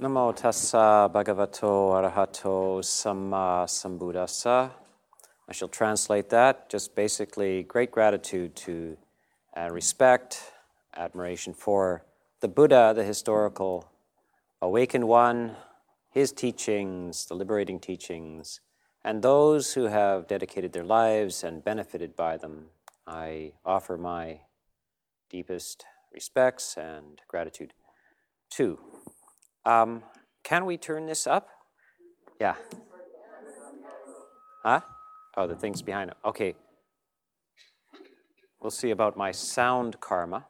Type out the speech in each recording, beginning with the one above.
Namo tassa bhagavato arahato samma sambuddhassa. I shall translate that. Just basically, great gratitude to uh, respect, admiration for the Buddha, the historical awakened one, his teachings, the liberating teachings, and those who have dedicated their lives and benefited by them. I offer my deepest respects and gratitude to. Um, can we turn this up? Yeah. Huh? Oh, the thing's behind it. Okay. We'll see about my sound karma.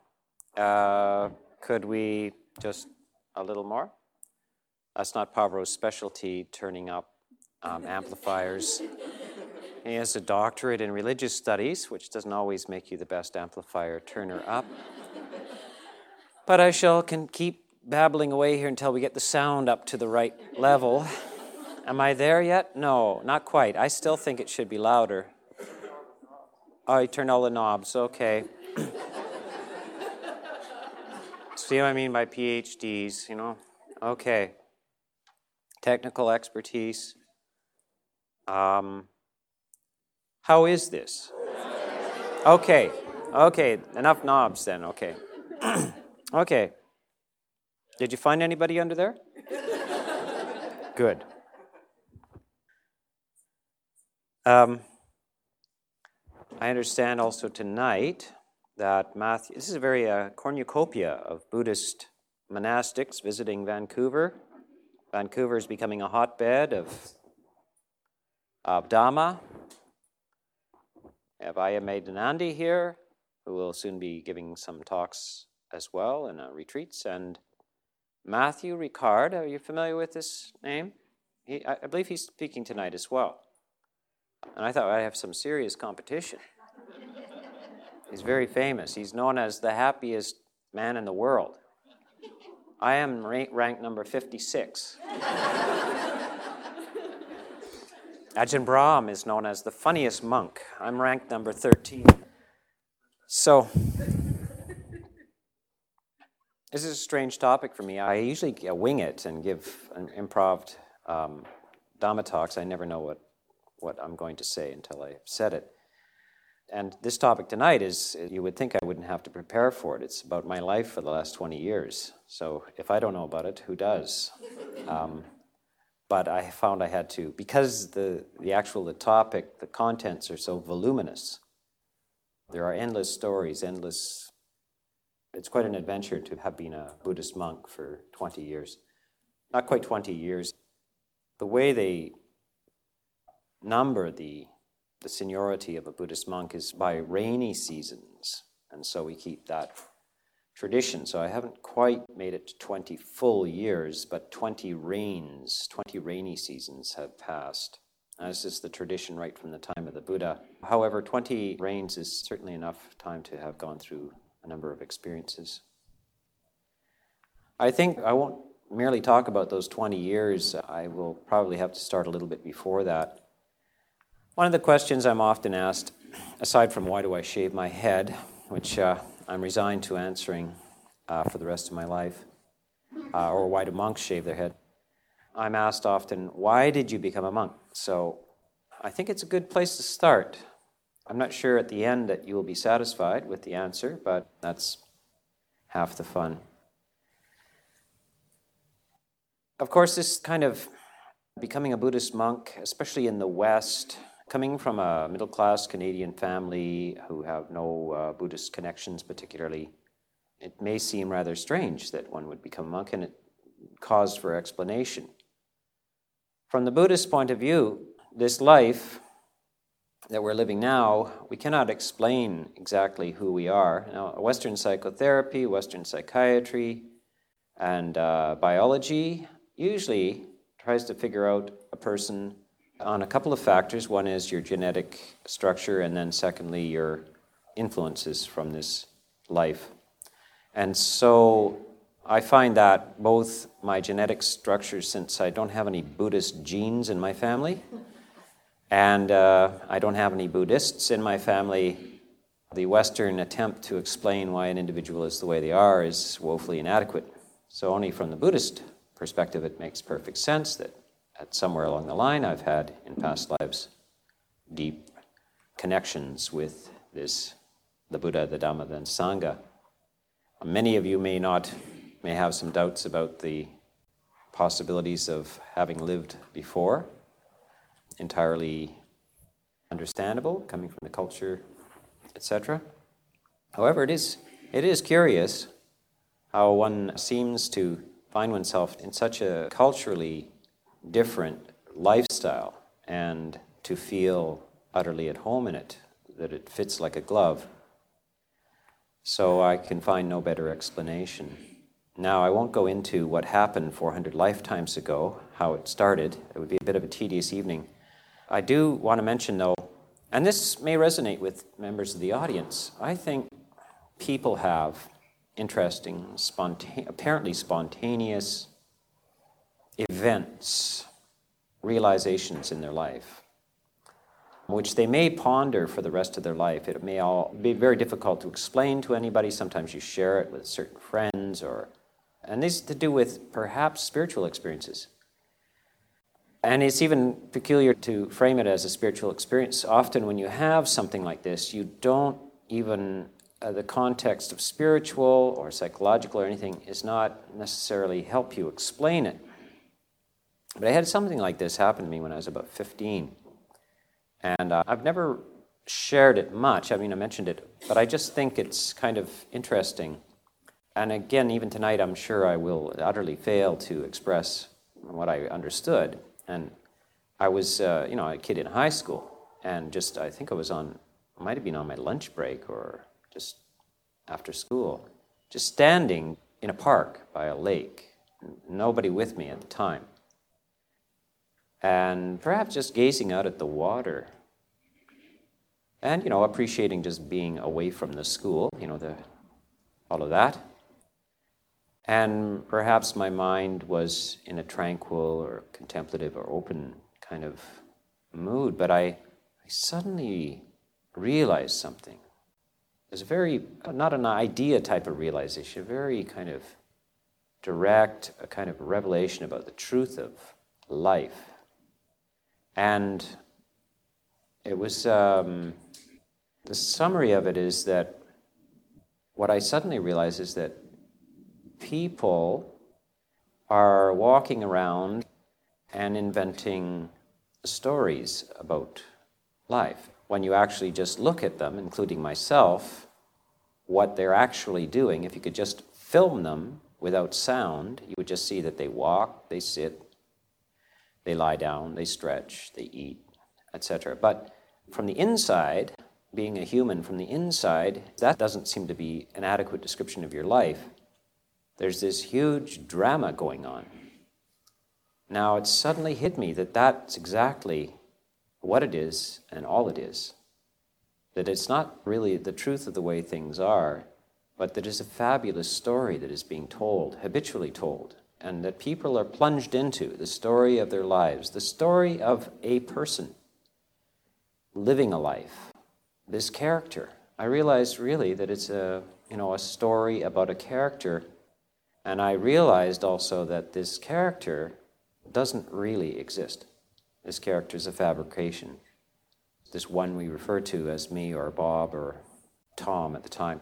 Uh, could we just a little more? That's not Pavro's specialty, turning up um, amplifiers. He has a doctorate in religious studies, which doesn't always make you the best amplifier turner up. But I shall can keep babbling away here until we get the sound up to the right level. Am I there yet? No, not quite. I still think it should be louder. Oh, you turned all the knobs. Okay. See what I mean by PhDs, you know? Okay. Technical expertise. Um, how is this? Okay. Okay. Enough knobs then. Okay. okay. Did you find anybody under there? Good. Um, I understand also tonight that Matthieu, this is a very uh, cornucopia of Buddhist monastics visiting Vancouver. Vancouver is becoming a hotbed of, of Dhamma. We have here, who will soon be giving some talks as well in uh, retreats, and Matthieu Ricard, are you familiar with this name? He, I, I believe he's speaking tonight as well. And I thought I'd have some serious competition. He's very famous. He's known as the happiest man in the world. I am rank, ranked number 56. Ajahn Brahm is known as the funniest monk. I'm ranked number 13. So, this is a strange topic for me. I usually wing it and give an improv um, Dhamma talks. I never know what, what I'm going to say until I said it. And this topic tonight is, you would think I wouldn't have to prepare for it. It's about my life for the last 20 years. So if I don't know about it, who does? Um, but I found I had to, because the, the actual the topic, the contents are so voluminous. There are endless stories, endless it's quite an adventure to have been a Buddhist monk for 20 years. Not quite 20 years. The way they number the, the seniority of a Buddhist monk is by rainy seasons. And so we keep that tradition. So I haven't quite made it to 20 full years, but 20 rains, 20 rainy seasons have passed. This is the tradition right from the time of the Buddha. However, 20 rains is certainly enough time to have gone through a number of experiences. I think I won't merely talk about those 20 years. I will probably have to start a little bit before that. One of the questions I'm often asked, aside from why do I shave my head, which uh, I'm resigned to answering uh, for the rest of my life, uh, or why do monks shave their head, I'm asked often, why did you become a monk? So I think it's a good place to start. I'm not sure at the end that you will be satisfied with the answer, but that's half the fun. Of course, this kind of becoming a Buddhist monk, especially in the West, coming from a middle class Canadian family who have no uh, Buddhist connections particularly, it may seem rather strange that one would become a monk, and it caused for explanation. From the Buddhist point of view, this life that we're living now, we cannot explain exactly who we are. Now, Western psychotherapy, Western psychiatry, and uh, biology usually tries to figure out a person on a couple of factors. One is your genetic structure, and then secondly, your influences from this life. And so I find that both my genetic structure, since I don't have any Buddhist genes in my family, and uh, I don't have any Buddhists in my family. The Western attempt to explain why an individual is the way they are is woefully inadequate. So, only from the Buddhist perspective, it makes perfect sense that at somewhere along the line I've had in past lives deep connections with this the Buddha, the Dhamma, the Sangha. Many of you may not may have some doubts about the possibilities of having lived before. Entirely understandable, coming from the culture, etc. However, it is it is curious how one seems to find oneself in such a culturally different lifestyle and to feel utterly at home in it, that it fits like a glove. So I can find no better explanation. Now, I won't go into what happened 400 lifetimes ago, how it started. It would be a bit of a tedious evening. I do want to mention, though, and this may resonate with members of the audience, I think people have interesting, apparently spontaneous events, realizations in their life, which they may ponder for the rest of their life. It may all be very difficult to explain to anybody. Sometimes you share it with certain friends, or and these to do with perhaps spiritual experiences. And it's even peculiar to frame it as a spiritual experience. Often, when you have something like this, you don't even uh, the context of spiritual or psychological or anything is not necessarily help you explain it. But I had something like this happen to me when I was about 15. And uh, I've never shared it much. I mean, I mentioned it, but I just think it's kind of interesting. And again, even tonight, I'm sure I will utterly fail to express what I understood. And I was, uh, you know, a kid in high school, and just I think I was on, I might have been on my lunch break or just after school, just standing in a park by a lake, nobody with me at the time, and perhaps just gazing out at the water. And, you know, appreciating just being away from the school, you know, the, all of that. And perhaps my mind was in a tranquil or contemplative or open kind of mood, but I, I suddenly realized something. It's a very, not an idea type of realization, a very kind of direct, a kind of revelation about the truth of life. And it was, um, the summary of it is that what I suddenly realized is that people are walking around and inventing stories about life when you actually just look at them, including myself, what they're actually doing, if you could just film them without sound, you would just see that they walk, they sit, they lie down, they stretch, they eat, etc. But from the inside, being a human from the inside, that doesn't seem to be an adequate description of your life. There's this huge drama going on. Now, it suddenly hit me that that's exactly what it is and all it is. That it's not really the truth of the way things are, but that it's a fabulous story that is being told, habitually told, and that people are plunged into the story of their lives, the story of a person living a life, this character. I realized really that it's a, you know, a story about a character, and I realized also that this character doesn't really exist. This character is a fabrication. This one we refer to as me or Bob or Tom at the time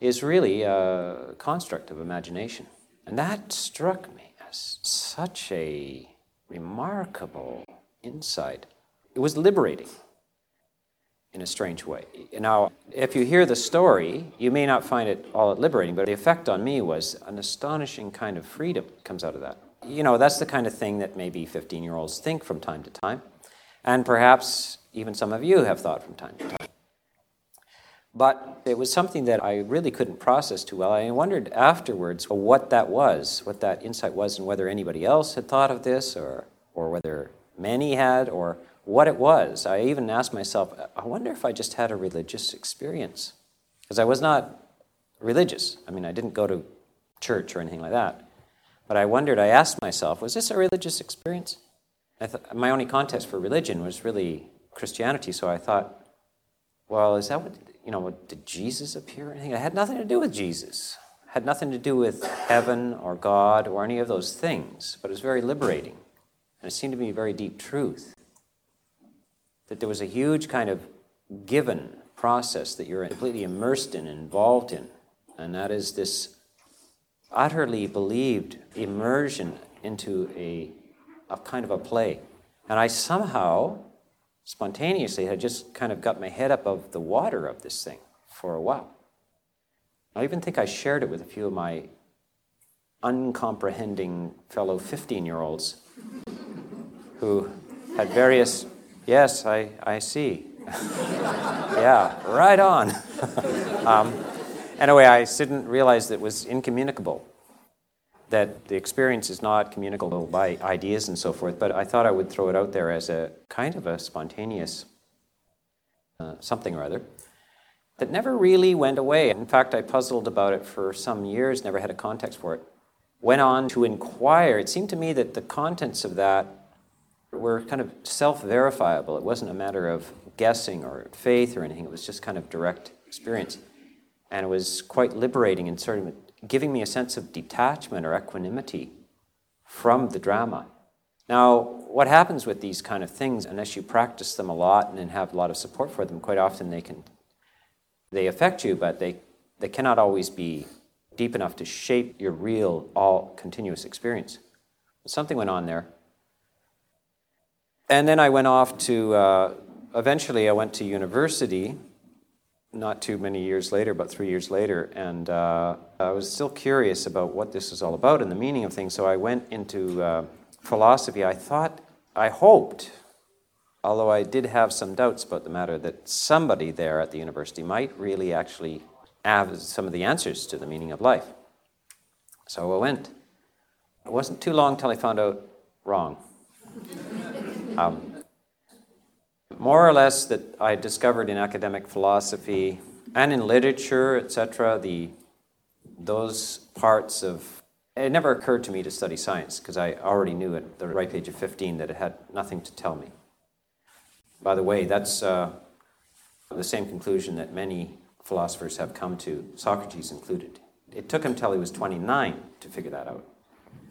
is really a construct of imagination. And that struck me as such a remarkable insight. It was liberating in a strange way. Now, if you hear the story, you may not find it all that liberating, but the effect on me was an astonishing kind of freedom comes out of that you know, that's the kind of thing that maybe 15 year olds think from time to time. And perhaps even some of you have thought from time to time. But it was something that I really couldn't process too well. I wondered afterwards what that was, what that insight was, and whether anybody else had thought of this, or, or whether many had, or what it was. I even asked myself, I wonder if I just had a religious experience. Because I was not religious. I mean, I didn't go to church or anything like that. But I wondered, I asked myself, was this a religious experience? Th- my only context for religion was really Christianity, so I thought, well, is that what, you know, did Jesus appear or anything? It had nothing to do with Jesus. had nothing to do with heaven or God or any of those things, but it was very liberating. And it seemed to be a very deep truth. That there was a huge kind of given process that you're completely immersed in, involved in, and that is this utterly believed immersion into a, a kind of a play. And I somehow, spontaneously, had just kind of got my head above the water of this thing for a while. I even think I shared it with a few of my uncomprehending fellow 15 year olds who had various, yes, I, I see. yeah, right on. um, anyway, I didn't realize that it was incommunicable, that the experience is not communicable by ideas and so forth, but I thought I would throw it out there as a kind of a spontaneous uh, something or other that never really went away. In fact, I puzzled about it for some years, never had a context for it. Went on to inquire. It seemed to me that the contents of that were kind of self verifiable. It wasn't a matter of guessing or faith or anything, it was just kind of direct experience. And it was quite liberating and sort of giving me a sense of detachment or equanimity from the drama. Now, what happens with these kind of things, unless you practice them a lot and have a lot of support for them, quite often they can they affect you, but they, they cannot always be deep enough to shape your real, all continuous experience. Something went on there. And then I went off to, uh, eventually, I went to university, not too many years later, but three years later, and uh, I was still curious about what this was all about and the meaning of things, so I went into uh, philosophy. I thought, I hoped, although I did have some doubts about the matter, that somebody there at the university might really actually have some of the answers to the meaning of life. So I went. It wasn't too long till I found out wrong. Um, more or less, that I discovered in academic philosophy and in literature, etc., the those parts of it never occurred to me to study science because I already knew at the ripe age of 15 that it had nothing to tell me. By the way, that's uh, the same conclusion that many philosophers have come to, Socrates included. It took him till he was 29 to figure that out.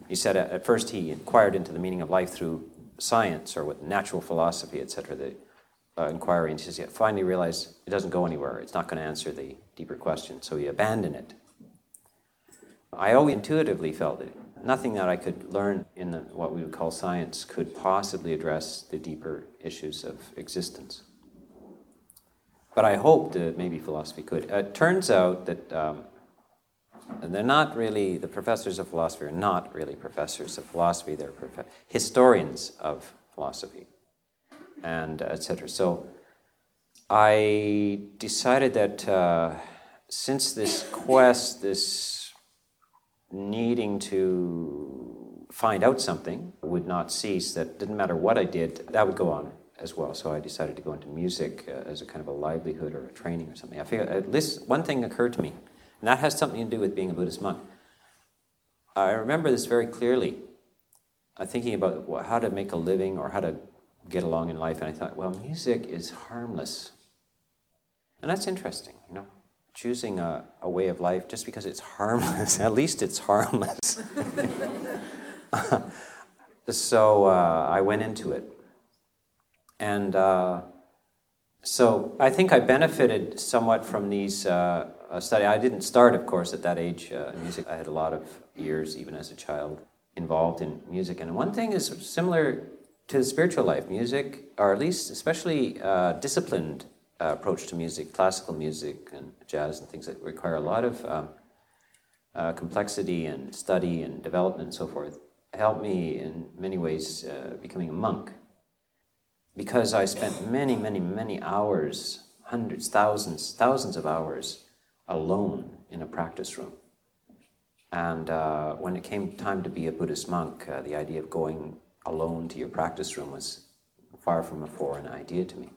He said at first he inquired into the meaning of life through science or with natural philosophy, etc., the uh, inquiry, he says, finally realized it doesn't go anywhere. It's not going to answer the deeper question, so he abandoned it. I always intuitively felt that nothing that I could learn in the, what we would call science could possibly address the deeper issues of existence. But I hoped that maybe philosophy could. It turns out that um, they're not really, the professors of philosophy are not really professors of philosophy, they're prof- historians of philosophy, and etc. So I decided that uh, since this quest, this needing to find out something would not cease, that didn't matter what I did, that would go on as well. So I decided to go into music uh, as a kind of a livelihood or a training or something. I figured at least one thing occurred to me, and that has something to do with being a Buddhist monk. I remember this very clearly. I'm thinking about how to make a living or how to get along in life, and I thought, well, music is harmless. And that's interesting, you know choosing a, a way of life just because it's harmless. At least it's harmless. so uh, I went into it. And uh, so I think I benefited somewhat from these uh, studies. I didn't start, of course, at that age uh, music. I had a lot of years, even as a child, involved in music. And one thing is similar to the spiritual life music, or at least especially uh, disciplined uh, approach to music, classical music and jazz and things that require a lot of um, uh, complexity and study and development and so forth, helped me in many ways uh, becoming a monk. Because I spent many, many, many hours, hundreds, thousands, thousands of hours alone in a practice room. And uh, when it came time to be a Buddhist monk, uh, the idea of going alone to your practice room was far from a foreign idea to me.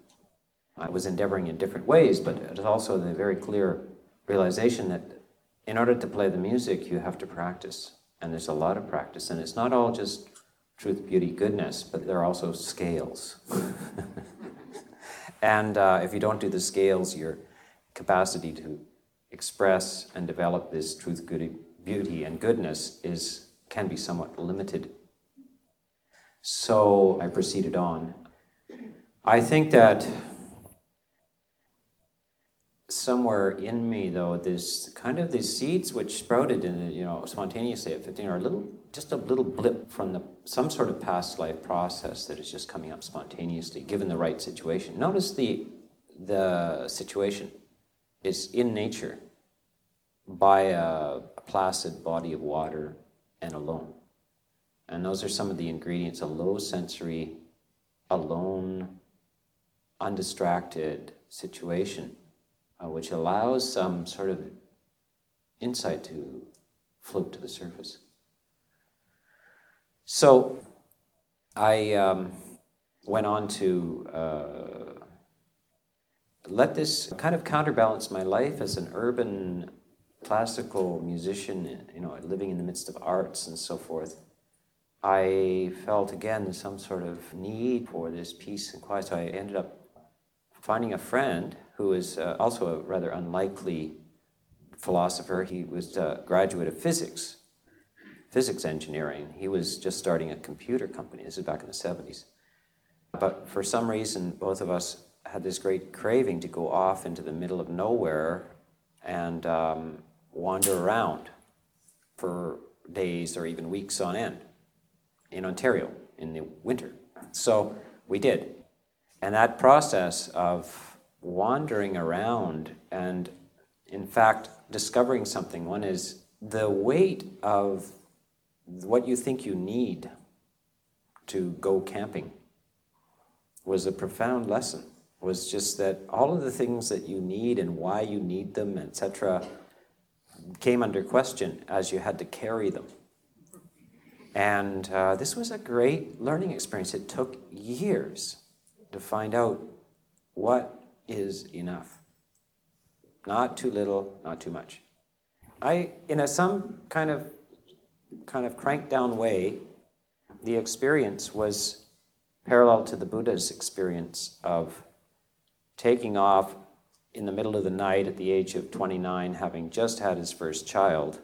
I was endeavoring in different ways, but it was also the very clear realization that in order to play the music, you have to practice. And there's a lot of practice. And it's not all just truth, beauty, goodness, but there are also scales. and uh, if you don't do the scales, your capacity to express and develop this truth, beauty, and goodness is can be somewhat limited. So I proceeded on. I think that somewhere in me, though, this kind of these seeds which sprouted in you know spontaneously at 15 are a little, just a little blip from the some sort of past life process that is just coming up spontaneously, given the right situation. Notice the the situation is in nature by a, a placid body of water and alone. And those are some of the ingredients a low sensory, alone, undistracted situation, uh, which allows some sort of insight to float to the surface. So I um, went on to uh, let this kind of counterbalance my life as an urban classical musician, you know, living in the midst of arts and so forth. I felt again some sort of need for this peace and quiet. So I ended up finding a friend who is uh, also a rather unlikely philosopher. He was a graduate of physics, physics engineering. He was just starting a computer company. This is back in the 70s. But for some reason, both of us had this great craving to go off into the middle of nowhere and um, wander around for days or even weeks on end in Ontario in the winter. So we did. And that process of wandering around and, in fact, discovering something, one is the weight of what you think you need to go camping was a profound lesson was just that all of the things that you need and why you need them etc came under question as you had to carry them and uh, this was a great learning experience. It took years to find out what is enough. Not too little, not too much. I, in a some kind of kind of cranked down way, the experience was parallel to the Buddha's experience of taking off in the middle of the night at the age of 29, having just had his first child,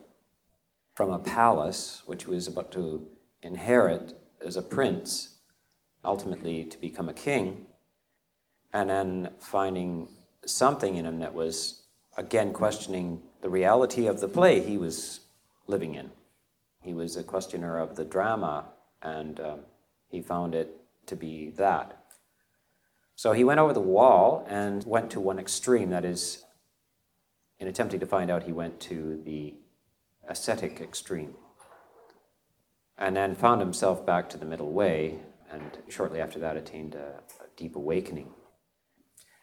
from a palace, which he was about to inherit as a prince, ultimately to become a king, and then finding something in him that was, again, questioning the reality of the play he was living in. He was a questioner of the drama, and um, he found it to be that. So he went over the wall and went to one extreme, that is, in attempting to find out, he went to the ascetic extreme. And then found himself back to the middle way, and shortly after that attained a, a deep awakening.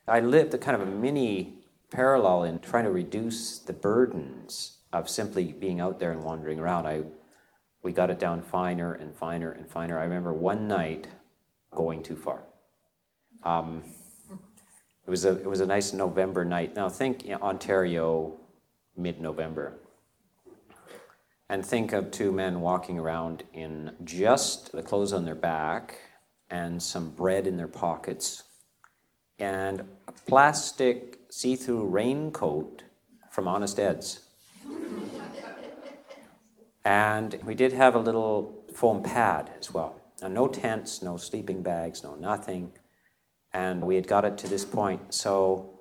I lived a kind of a mini parallel in trying to reduce the burdens of simply being out there and wandering around. I, we got it down finer and finer and finer. I remember one night going too far. Um, it was a it was a nice November night. Now think you know, Ontario, mid-November and think of two men walking around in just the clothes on their back and some bread in their pockets and a plastic see through raincoat from Honest Ed's. and we did have a little foam pad as well. Now, no tents, no sleeping bags, no nothing. And we had got it to this point. So,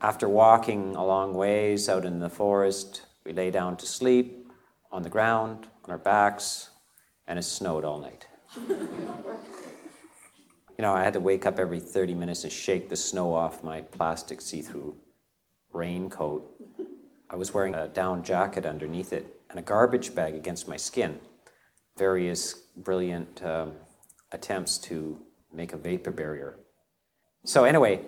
after walking a long ways out in the forest, we lay down to sleep on the ground, on our backs, and it snowed all night. you know, I had to wake up every 30 minutes and shake the snow off my plastic see through raincoat. I was wearing a down jacket underneath it and a garbage bag against my skin. Various brilliant um, attempts to make a vapor barrier. So, anyway,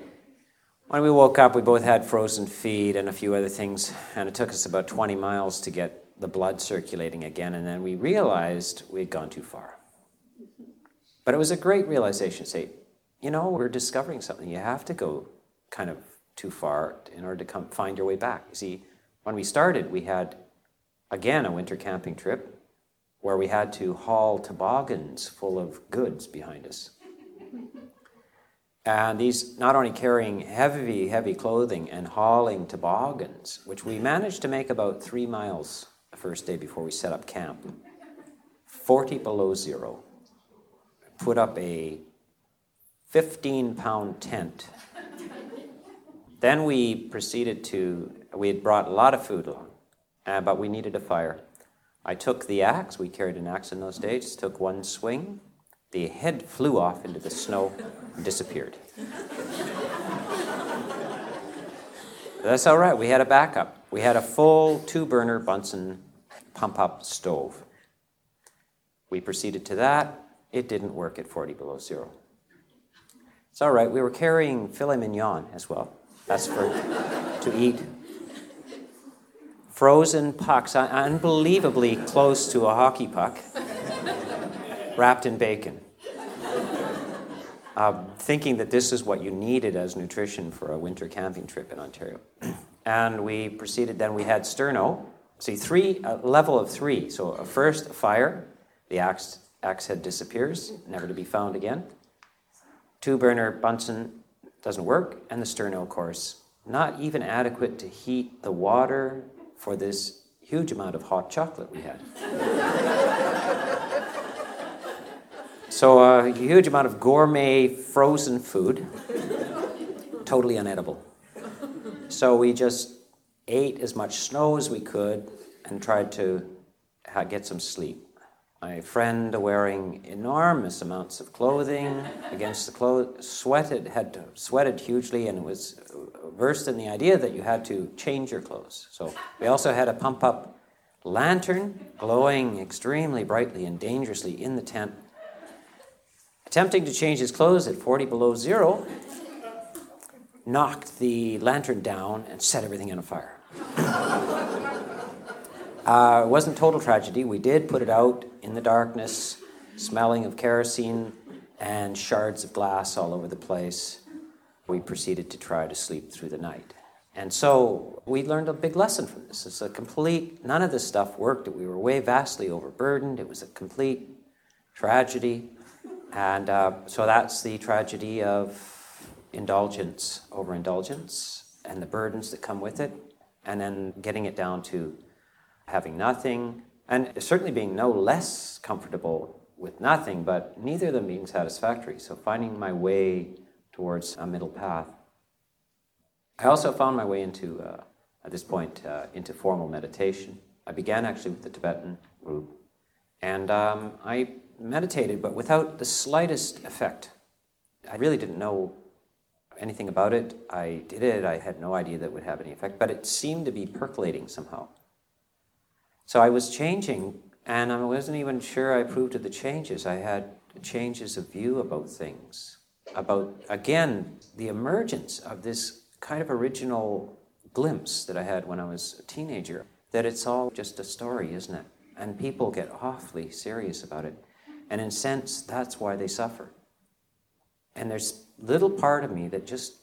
when we woke up, we both had frozen feet and a few other things, and it took us about 20 miles to get the blood circulating again, and then we realized we'd gone too far. But it was a great realization. Say, you know, we're discovering something. You have to go kind of too far in order to come find your way back. You see, when we started, we had again a winter camping trip where we had to haul toboggans full of goods behind us. And these not only carrying heavy, heavy clothing and hauling toboggans, which we managed to make about three miles the first day before we set up camp, 40 below zero. Put up a 15 pound tent. then we proceeded to, we had brought a lot of food along, uh, but we needed a fire. I took the axe, we carried an axe in those days, took one swing, the head flew off into the snow and disappeared. That's all right, we had a backup. We had a full two burner Bunsen pump up stove. We proceeded to that. It didn't work at 40 below zero. It's all right, we were carrying filet mignon as well. That's for to eat. Frozen pucks, unbelievably close to a hockey puck, wrapped in bacon uh, thinking that this is what you needed as nutrition for a winter camping trip in Ontario. and we proceeded, then we had sterno. See, three, a level of three. So a first, fire, the axe, axe head disappears, never to be found again. Two burner Bunsen doesn't work, and the sterno, of course, not even adequate to heat the water for this huge amount of hot chocolate we had. So, a huge amount of gourmet frozen food, totally unedible. So, we just ate as much snow as we could and tried to get some sleep. My friend, wearing enormous amounts of clothing against the clothes, sweated, had sweated hugely, and was versed in the idea that you had to change your clothes. So we also had a pump up lantern glowing extremely brightly and dangerously in the tent attempting to change his clothes at 40 below zero, knocked the lantern down and set everything on fire. uh, it wasn't total tragedy. We did put it out in the darkness, smelling of kerosene and shards of glass all over the place. We proceeded to try to sleep through the night. And so we learned a big lesson from this. It's a complete, none of this stuff worked. We were way vastly overburdened. It was a complete tragedy. And uh, so that's the tragedy of indulgence, overindulgence, and the burdens that come with it, and then getting it down to having nothing, and certainly being no less comfortable with nothing, but neither of them being satisfactory. So finding my way towards a middle path. I also found my way into, uh, at this point, uh, into formal meditation. I began actually with the Tibetan group, and um, I meditated, but without the slightest effect. I really didn't know anything about it. I did it, I had no idea that would have any effect, but it seemed to be percolating somehow. So I was changing, and I wasn't even sure I approved of the changes. I had changes of view about things, about, again, the emergence of this kind of original glimpse that I had when I was a teenager that it's all just a story, isn't it? And people get awfully serious about it. And in a sense, that's why they suffer. And there's little part of me that just,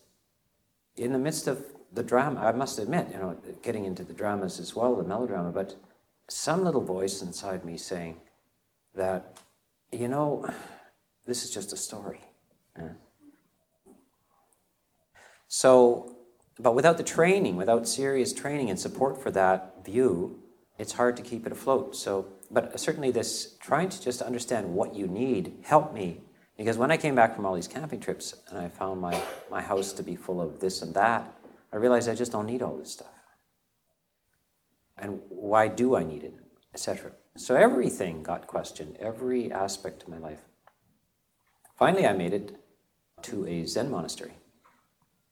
in the midst of the drama, I must admit, you know, getting into the dramas as well, the melodrama, but some little voice inside me saying that, you know, this is just a story. Yeah. So, but without the training, without serious training and support for that view, it's hard to keep it afloat. So but certainly this trying to just understand what you need helped me because when I came back from all these camping trips and I found my, my house to be full of this and that, I realized I just don't need all this stuff. And why do I need it, etc. So everything got questioned, every aspect of my life. Finally, I made it to a Zen monastery,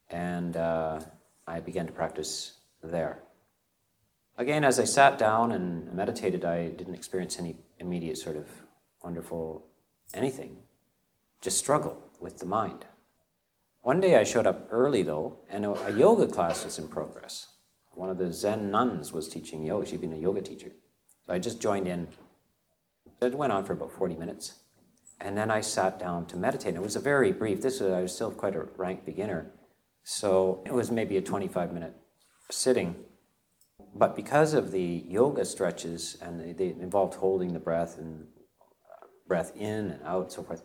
and uh, I began to practice there. Again, as I sat down and meditated, I didn't experience any immediate sort of wonderful anything, just struggle with the mind. One day I showed up early though, and a yoga class was in progress. One of the Zen nuns was teaching yoga. She'd been a yoga teacher. So I just joined in. It went on for about 40 minutes. And then I sat down to meditate. It was a very brief, this was, I was still quite a rank beginner. So it was maybe a 25 minute sitting but because of the yoga stretches and they, involved holding the breath and breath in and out, so forth,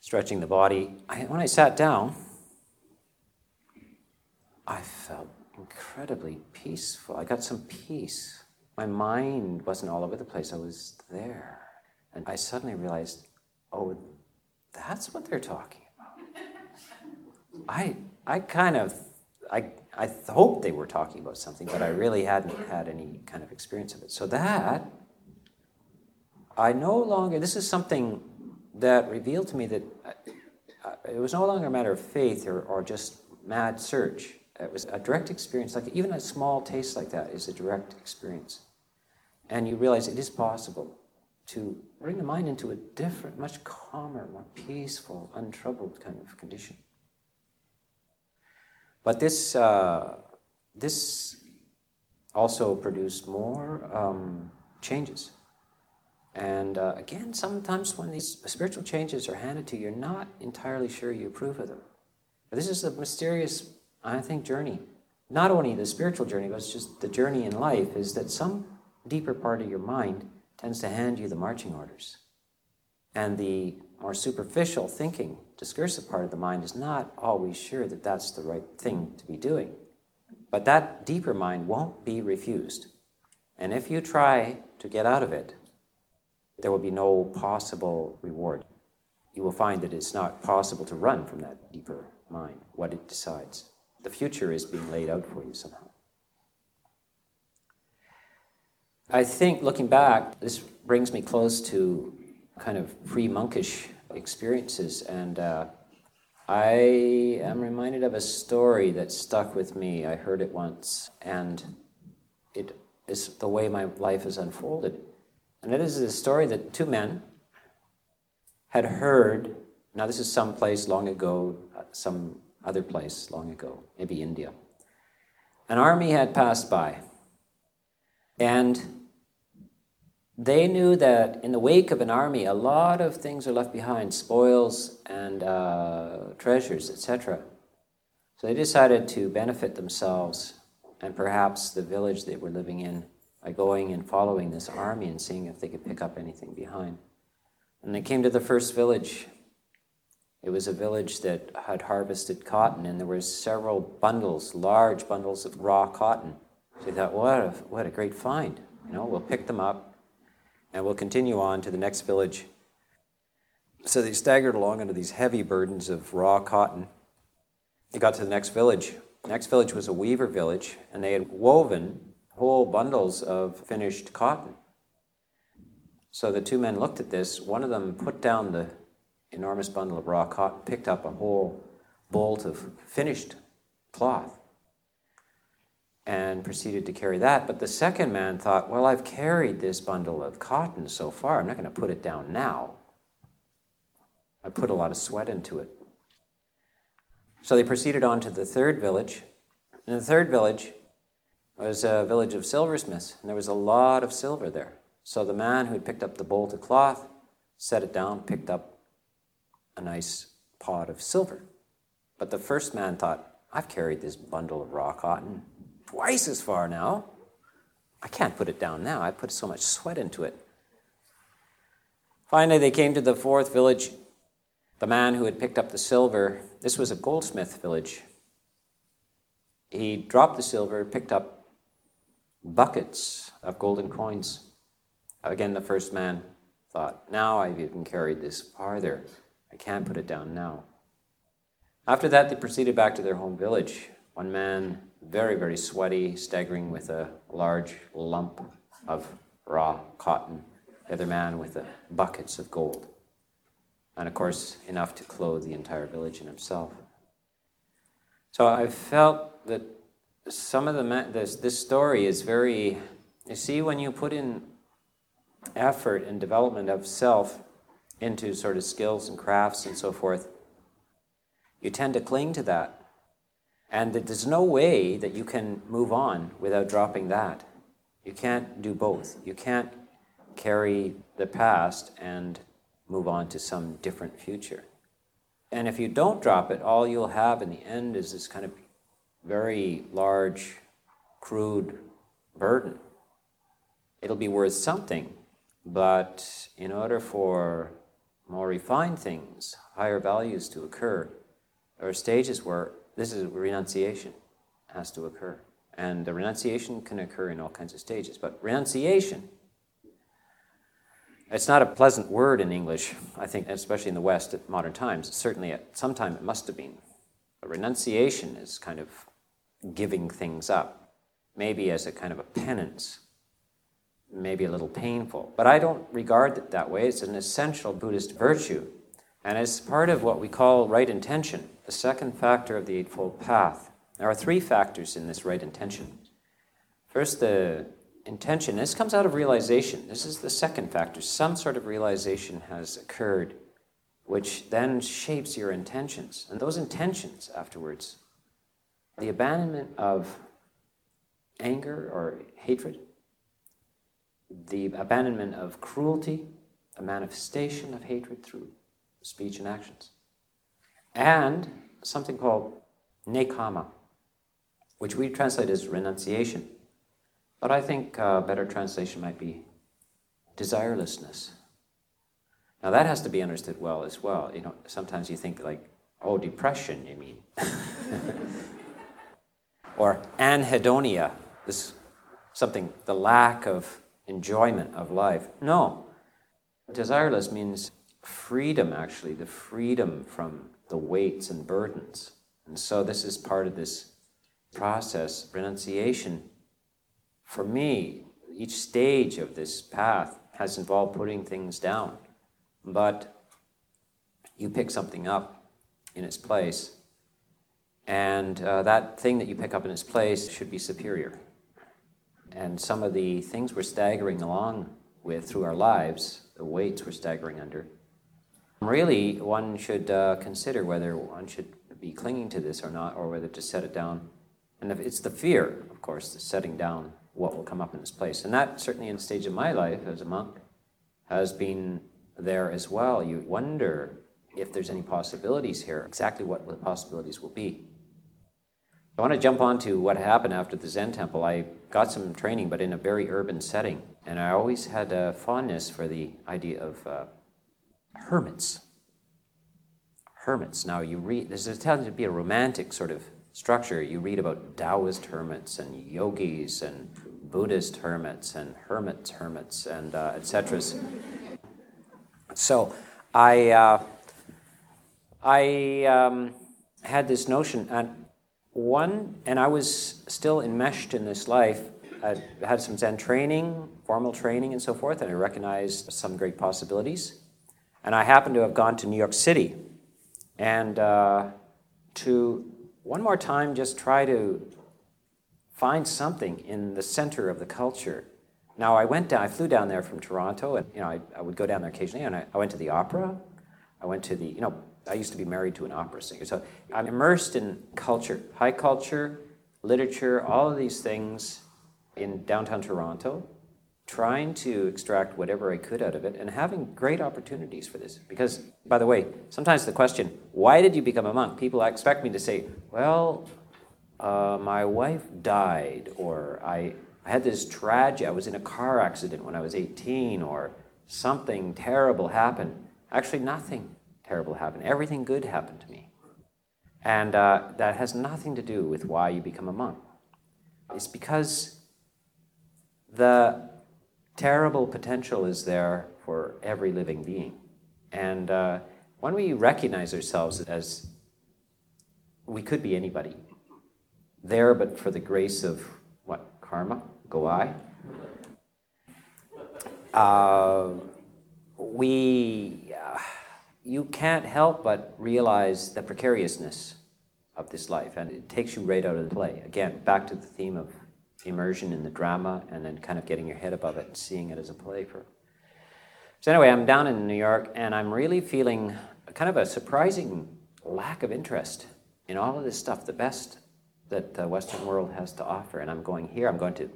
stretching the body. I, when I sat down, I felt incredibly peaceful. I got some peace. My mind wasn't all over the place, I was there. And I suddenly realized, oh, that's what they're talking about. I, I kind of, I, I hoped they were talking about something, but I really hadn't had any kind of experience of it. So that, I no longer, this is something that revealed to me that uh, it was no longer a matter of faith or, or just mad search. It was a direct experience, like even a small taste like that is a direct experience. And you realize it is possible to bring the mind into a different, much calmer, more peaceful, untroubled kind of condition. But this, uh, this also produced more um, changes. And uh, again, sometimes when these spiritual changes are handed to you, you're not entirely sure you approve of them. But this is a mysterious, I think, journey. Not only the spiritual journey, but it's just the journey in life is that some deeper part of your mind tends to hand you the marching orders. And the more superficial thinking, discursive part of the mind is not always sure that that's the right thing to be doing. But that deeper mind won't be refused. And if you try to get out of it, there will be no possible reward. You will find that it's not possible to run from that deeper mind, what it decides. The future is being laid out for you somehow. I think looking back, this brings me close to kind of pre monkish experiences, and uh, I am reminded of a story that stuck with me. I heard it once, and it is the way my life has unfolded. And it is a story that two men had heard. Now, this is some place long ago, some other place long ago, maybe India. An army had passed by, and they knew that in the wake of an army, a lot of things are left behind spoils and uh, treasures, etc. So they decided to benefit themselves and perhaps the village they were living in by going and following this army and seeing if they could pick up anything behind. And they came to the first village. It was a village that had harvested cotton, and there were several bundles, large bundles of raw cotton. So they thought, what a, what a great find. You know, we'll pick them up, and we'll continue on to the next village. So they staggered along under these heavy burdens of raw cotton. They got to the next village. The next village was a weaver village, and they had woven whole bundles of finished cotton. So the two men looked at this. One of them put down the enormous bundle of raw cotton, picked up a whole bolt of finished cloth, and proceeded to carry that. But the second man thought, well, I've carried this bundle of cotton so far, I'm not going to put it down now. I put a lot of sweat into it. So they proceeded on to the third village. And the third village was a village of silversmiths, and there was a lot of silver there. So the man who had picked up the bolt of cloth set it down, picked up a nice pot of silver. But the first man thought, I've carried this bundle of raw cotton twice as far now. I can't put it down now. I put so much sweat into it. Finally, they came to the fourth village. The man who had picked up the silver, this was a goldsmith village. He dropped the silver, picked up buckets of golden coins. Again, the first man thought, Now I've even carried this farther. I can't put it down now. After that, they proceeded back to their home village. One man very, very sweaty, staggering with a large lump of raw cotton. The other man with the buckets of gold. And of course, enough to clothe the entire village and himself. So I felt that some of the this, this story is very. You see, when you put in effort and development of self into sort of skills and crafts and so forth, you tend to cling to that and there's no way that you can move on without dropping that. You can't do both. You can't carry the past and move on to some different future. And if you don't drop it, all you'll have in the end is this kind of very large, crude burden. It'll be worth something, but in order for more refined things, higher values to occur, there are stages where this is renunciation has to occur. And the renunciation can occur in all kinds of stages. But renunciation, it's not a pleasant word in English, I think, especially in the West at modern times. Certainly at some time it must have been. But renunciation is kind of giving things up, maybe as a kind of a penance, maybe a little painful. But I don't regard it that way. It's an essential Buddhist virtue. And it's part of what we call right intention, the second factor of the Eightfold Path. There are three factors in this right intention. First, the intention. This comes out of realization. This is the second factor. Some sort of realization has occurred, which then shapes your intentions. And those intentions afterwards, the abandonment of anger or hatred, the abandonment of cruelty, a manifestation of hatred through speech and actions, and something called nekkhamma, which we translate as renunciation. But I think a better translation might be desirelessness. Now that has to be understood well as well. You know, sometimes you think like, oh, depression, you mean. or anhedonia, this something, the lack of enjoyment of life. No. Desireless means freedom, actually, the freedom from the weights and burdens. And so this is part of this process, renunciation, for me, each stage of this path has involved putting things down. But you pick something up in its place, and uh, that thing that you pick up in its place should be superior. And some of the things we're staggering along with through our lives, the weights we're staggering under, really one should uh, consider whether one should be clinging to this or not, or whether to set it down and it's the fear, of course, the setting down what will come up in its place. And that, certainly in the stage of my life as a monk, has been there as well. You wonder if there's any possibilities here, exactly what the possibilities will be. I want to jump on to what happened after the Zen temple. I got some training, but in a very urban setting. And I always had a fondness for the idea of uh, hermits. Hermits. Now, you read, there's a tendency to be a romantic sort of structure, you read about Taoist hermits and yogis and Buddhist hermits and hermits, hermits, and uh, etc. So I, uh, I um, had this notion, and one, and I was still enmeshed in this life. I had some Zen training, formal training, and so forth, and I recognized some great possibilities. And I happened to have gone to New York City and uh, to one more time, just try to find something in the center of the culture. Now, I went down, I flew down there from Toronto, and you know, I, I would go down there occasionally, and I, I went to the opera. I went to the, you know, I used to be married to an opera singer. So I'm immersed in culture, high culture, literature, all of these things in downtown Toronto, trying to extract whatever I could out of it and having great opportunities for this. Because, by the way, sometimes the question, why did you become a monk? People expect me to say, well, uh, my wife died, or I, I had this tragedy, I was in a car accident when I was 18, or something terrible happened. Actually, nothing terrible happened. Everything good happened to me. And uh, that has nothing to do with why you become a monk. It's because the terrible potential is there for every living being. And uh, when we recognize ourselves as we could be anybody, there but for the grace of what? Karma? Go I? Uh, we, uh, you can't help but realize the precariousness of this life, and it takes you right out of the play. Again, back to the theme of immersion in the drama and then kind of getting your head above it and seeing it as a play for. So anyway, I'm down in New York and I'm really feeling kind of a surprising lack of interest in all of this stuff, the best that the Western world has to offer. And I'm going here, I'm going to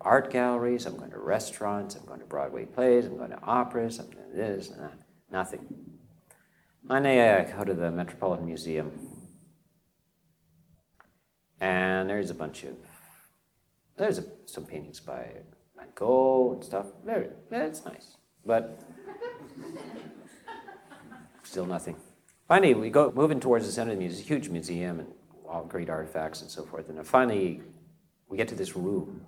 art galleries, I'm going to restaurants, I'm going to Broadway plays, I'm going to operas, I'm doing this and that. Nothing. Monday I go to the Metropolitan Museum. And there's a bunch of there's a, some paintings by Van Gogh and stuff. Very, it's nice. But Still nothing. Finally, we go moving towards the center of the museum. Huge museum and all great artifacts and so forth. And finally, we get to this room.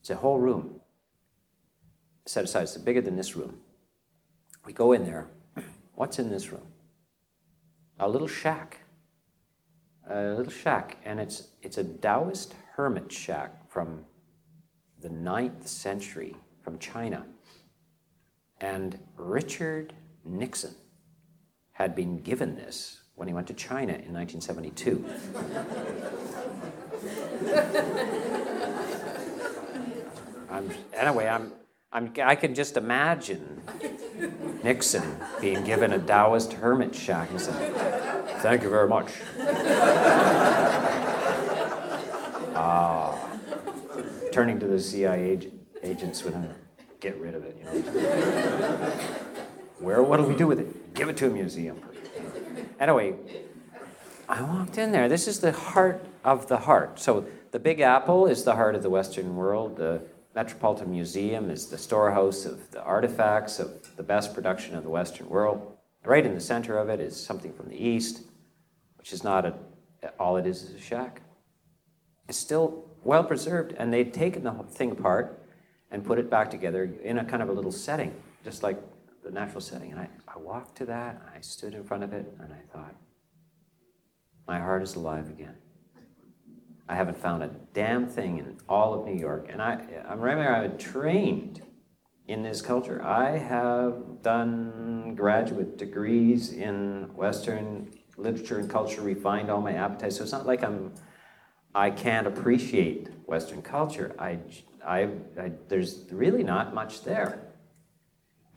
It's a whole room set aside. It's bigger than this room. We go in there. What's in this room? A little shack. A little shack, and it's it's a Taoist hermit shack from the 9th century from China. And Richard Nixon had been given this when he went to China in 1972. I'm, anyway, I'm, I'm, I can just imagine Nixon being given a Taoist hermit shack and saying, Thank you very much. Turning to the CIA agents with him, get rid of it. You know. Where? What do we do with it? Give it to a museum. Anyway, I walked in there. This is the heart of the heart. So the Big Apple is the heart of the Western world. The Metropolitan Museum is the storehouse of the artifacts of the best production of the Western world. Right in the center of it is something from the East, which is not a, all it is is a shack. Still well preserved, and they'd taken the thing apart and put it back together in a kind of a little setting, just like the natural setting. And I, I walked to that, I stood in front of it, and I thought, my heart is alive again. I haven't found a damn thing in all of New York. And I, I'm remember I was trained in this culture. I have done graduate degrees in Western literature and culture, refined all my appetites. So it's not like I'm, I can't appreciate Western culture. I, I, I there's really not much there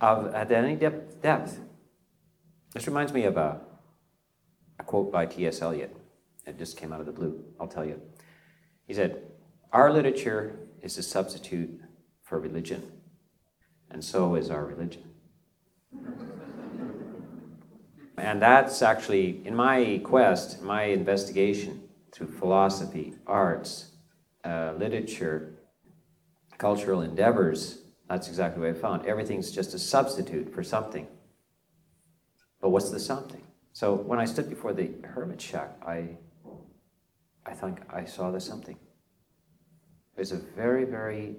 of at any depth. depth. This reminds me of a, a quote by T.S. Eliot. It just came out of the blue. I'll tell you. He said, Our literature is a substitute for religion, and so is our religion. and that's actually, in my quest, my investigation through philosophy, arts, uh, literature, cultural endeavors, that's exactly what I found. Everything's just a substitute for something. But what's the something? So when I stood before the hermit shack, I I think I saw the something. It's a very, very,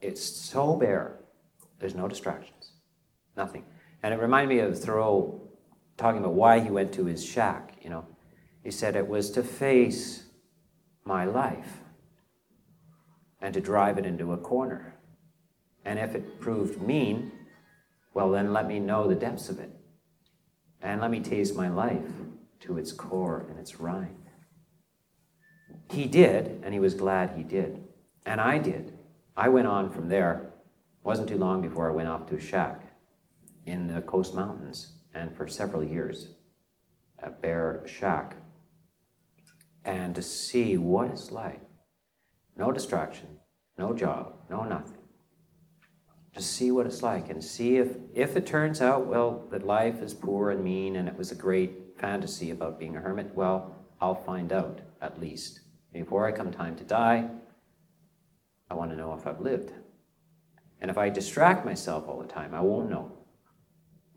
it's so bare. There's no distractions, nothing. And it reminded me of Thoreau talking about why he went to his shack, you know. He said it was to face my life and to drive it into a corner. And if it proved mean, well, then let me know the depths of it. And let me taste my life to its core and its rind. He did, and he was glad he did. And I did. I went on from there. It wasn't too long before I went off to a shack in the Coast Mountains, and for several years, a bare shack. And to see what it's like no distraction, no job, no nothing. To see what it's like and see if, if it turns out, well, that life is poor and mean and it was a great fantasy about being a hermit, well, I'll find out at least. Before I come time to die, I want to know if I've lived. And if I distract myself all the time, I won't know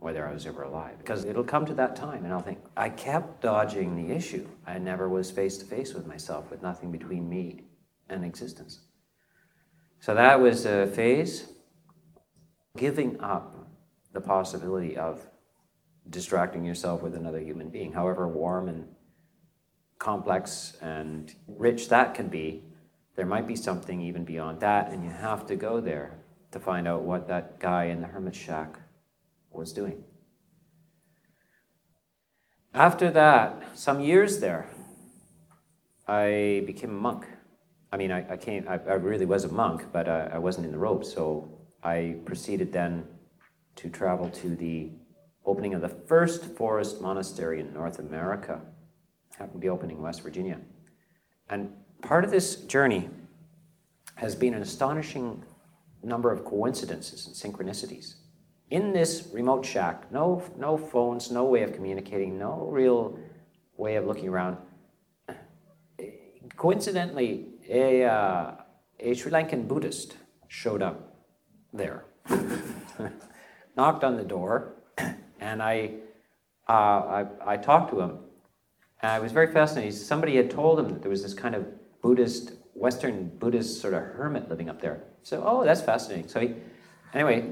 whether I was ever alive. Because it'll come to that time, and I'll think, I kept dodging the issue. I never was face to face with myself, with nothing between me and existence. So that was a phase. Giving up the possibility of distracting yourself with another human being, however warm and complex and rich that can be, there might be something even beyond that, and you have to go there to find out what that guy in the hermit shack was doing. After that, some years there, I became a monk. I mean, I, I came, I, I, really was a monk, but uh, I wasn't in the ropes, so I proceeded then to travel to the opening of the first forest monastery in North America happened to be opening in West Virginia. And part of this journey has been an astonishing number of coincidences and synchronicities. In this remote shack, no, no phones, no way of communicating, no real way of looking around. Coincidentally, a, uh, a Sri Lankan Buddhist showed up there, knocked on the door, And I, uh, I, I talked to him, and I was very fascinated. Somebody had told him that there was this kind of Buddhist, Western Buddhist sort of hermit living up there. So, oh, that's fascinating. So he, anyway,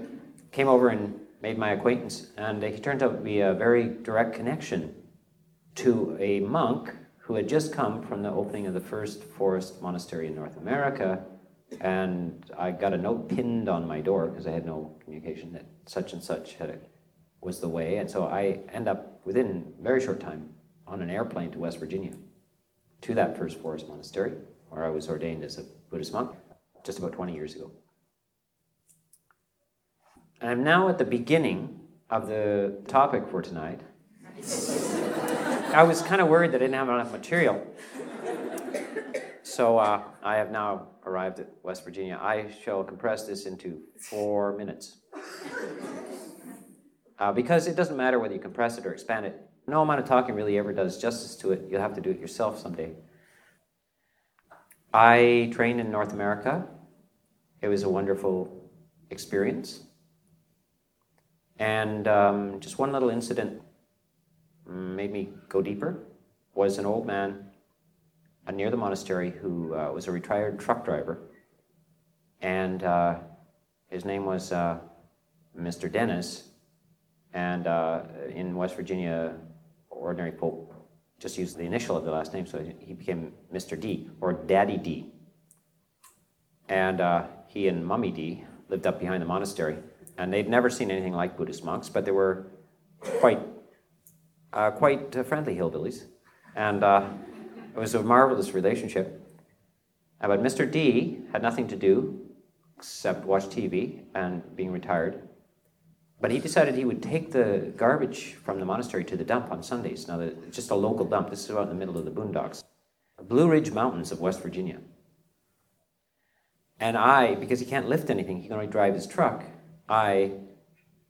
came over and made my acquaintance, and he turned out to be a very direct connection to a monk who had just come from the opening of the first forest monastery in North America. And I got a note pinned on my door because I had no communication that such and such had a, was the way. And so I end up within very short time on an airplane to West Virginia to that first forest monastery where I was ordained as a Buddhist monk just about 20 years ago. And I'm now at the beginning of the topic for tonight. I was kind of worried that I didn't have enough material. So uh, I have now arrived at West Virginia. I shall compress this into four minutes. Uh, because it doesn't matter whether you compress it or expand it. No amount of talking really ever does justice to it. You'll have to do it yourself someday. I trained in North America. It was a wonderful experience. And um, just one little incident made me go deeper was an old man uh, near the monastery who uh, was a retired truck driver. And uh, his name was uh, Mr. Dennis. And uh, in West Virginia, ordinary Pope just used the initial of the last name, so he became Mr. D or Daddy D. And uh, he and Mummy D lived up behind the monastery. And they'd never seen anything like Buddhist monks, but they were quite, uh, quite uh, friendly hillbillies. And uh, it was a marvelous relationship. Uh, but Mr. D had nothing to do except watch TV and being retired. But he decided he would take the garbage from the monastery to the dump on Sundays. Now, it's just a local dump. This is out in the middle of the boondocks, the Blue Ridge Mountains of West Virginia. And I, because he can't lift anything, he can only drive his truck. I,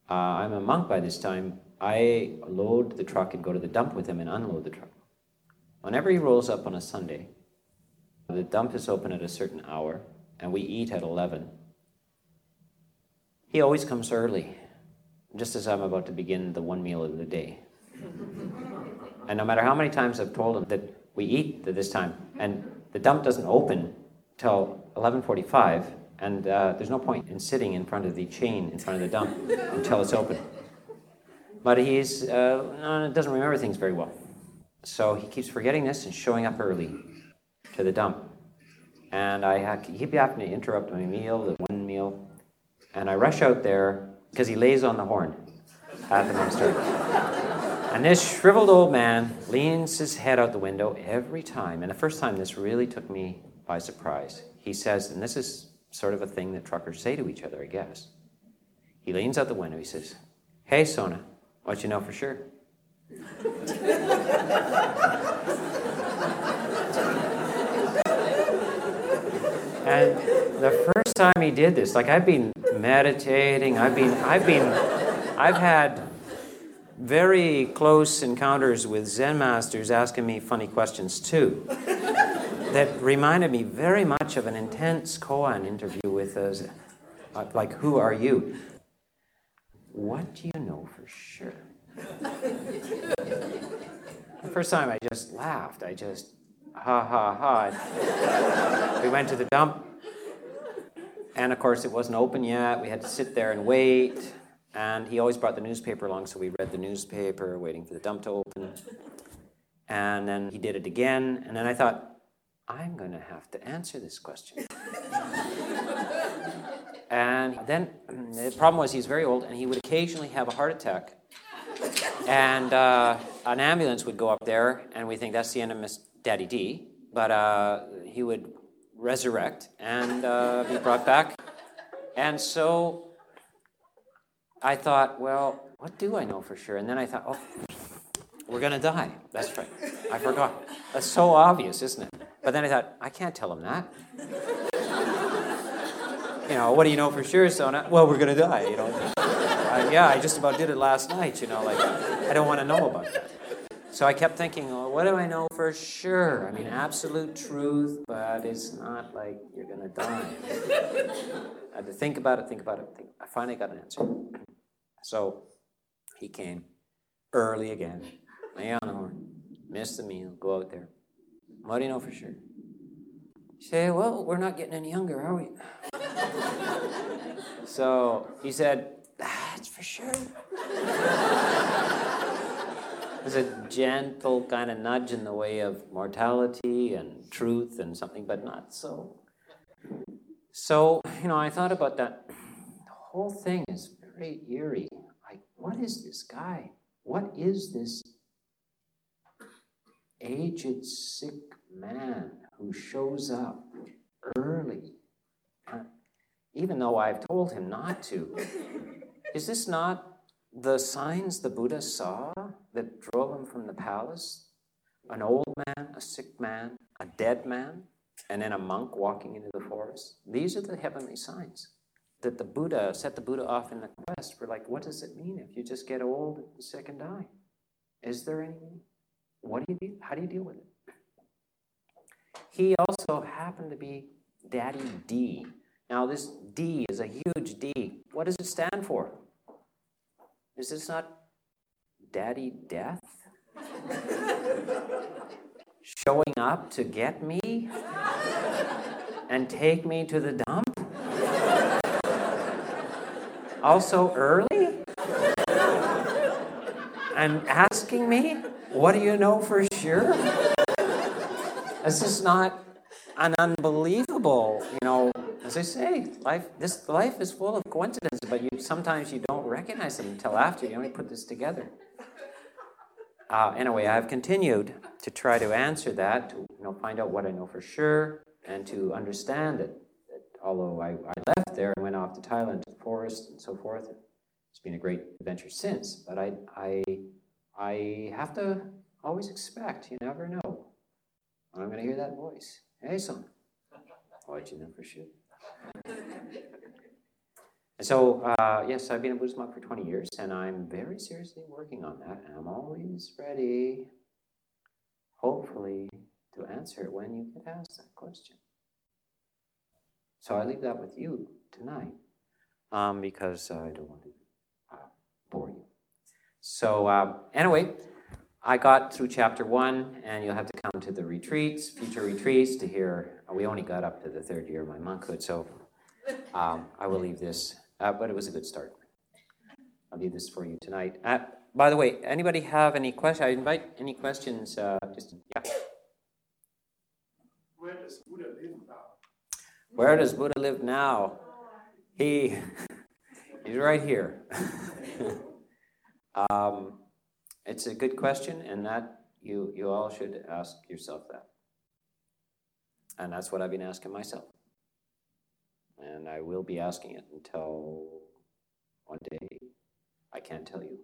uh, I'm a monk by this time. I load the truck and go to the dump with him and unload the truck. Whenever he rolls up on a Sunday, the dump is open at a certain hour, and we eat at 11. He always comes early, just as I'm about to begin the one meal of the day. and no matter how many times I've told him that we eat at this time, and the dump doesn't open till 11:45, and uh, there's no point in sitting in front of the chain in front of the dump until it's open. But he's uh, doesn't remember things very well. So he keeps forgetting this and showing up early to the dump. And I keep having to interrupt my meal, the one meal, and I rush out there because he lays on the horn at the monastery. and this shriveled old man leans his head out the window every time. And the first time this really took me by surprise. He says, and this is sort of a thing that truckers say to each other, I guess. He leans out the window. He says, Hey, Sona, what you know for sure? and the first time he did this, like I've been meditating, I've been, I've been, I've had very close encounters with Zen masters asking me funny questions too that reminded me very much of an intense koan interview with us, uh, like, who are you? What do you know for sure? the first time I just laughed. I just, ha ha ha. we went to the dump, and of course, it wasn't open yet. We had to sit there and wait. And he always brought the newspaper along, so we read the newspaper, waiting for the dump to open. And then he did it again. And then I thought, I'm going to have to answer this question. and then the problem was he's very old and he would occasionally have a heart attack. And uh, an ambulance would go up there, and we think that's the end of Miss Daddy D. But uh, he would resurrect and uh, be brought back. And so I thought, well, what do I know for sure? And then I thought, oh, we're going to die. That's right. I forgot. That's so obvious, isn't it? But then I thought, I can't tell him that. you know, what do you know for sure, Sona? Well, we're going to die, you know. Yeah, I just about did it last night, you know, like, I don't want to know about that. So I kept thinking, well, what do I know for sure? I mean, absolute truth, but it's not like you're going to die. I had to think about it, think about it. Think. I finally got an answer. So He came early again, lay on the horn, missed the meal, go out there. What do you know for sure? You say, well, we're not getting any younger, are we? so he said, ah, that's for sure. There's a gentle kind of nudge in the way of mortality and truth and something, but not so. So, you know, I thought about that. The whole thing is very eerie. Like, what is this guy? What is this aged, sick man who shows up early, even though I've told him not to? Is this not the signs the Buddha saw that drove him from the palace? An old man, a sick man, a dead man, and then a monk walking into the forest. These are the heavenly signs that the Buddha set the Buddha off in the quest for like, what does it mean if you just get old, and sick, and die? Is there any meaning? What do you do? How do you deal with it? He also happened to be Daddy D. Now, this D is a huge D. What does it stand for? Is this not Daddy Death? Showing up to get me and take me to the dump? Also early? And asking me, what do you know for sure? This is not an unbelievable, you know, as I say, life this life is full of coincidences, but you sometimes you don't recognize them until after you only put this together. Uh, anyway, I've continued to try to answer that, to you know, find out what I know for sure, and to understand it. That although I, I left there and went off to Thailand to the forest and so forth, it's been a great adventure since. But I, I, I have to always expect. You never know. I'm going to hear that voice. Hey, son. Why'd you for sure? And so, uh, yes, I've been a Buddhist monk for 20 years, and I'm very seriously working on that, and I'm always ready, hopefully, to answer it when you get asked that question. So I leave that with you tonight, um, because I don't want to uh, bore you. So, uh, anyway, I got through chapter one, and you'll have to come to the retreats, future retreats, to hear. We only got up to the third year of my monkhood, so um, I will leave this, uh, but it was a good start. I'll leave this for you tonight. Uh, by the way, anybody have any questions? I invite any questions. Uh, just yeah. Where does Buddha live now? Where does Buddha live now? He he's right here. um, it's a good question, and that you you all should ask yourself that. And that's what I've been asking myself. And I will be asking it until one day I can't tell you.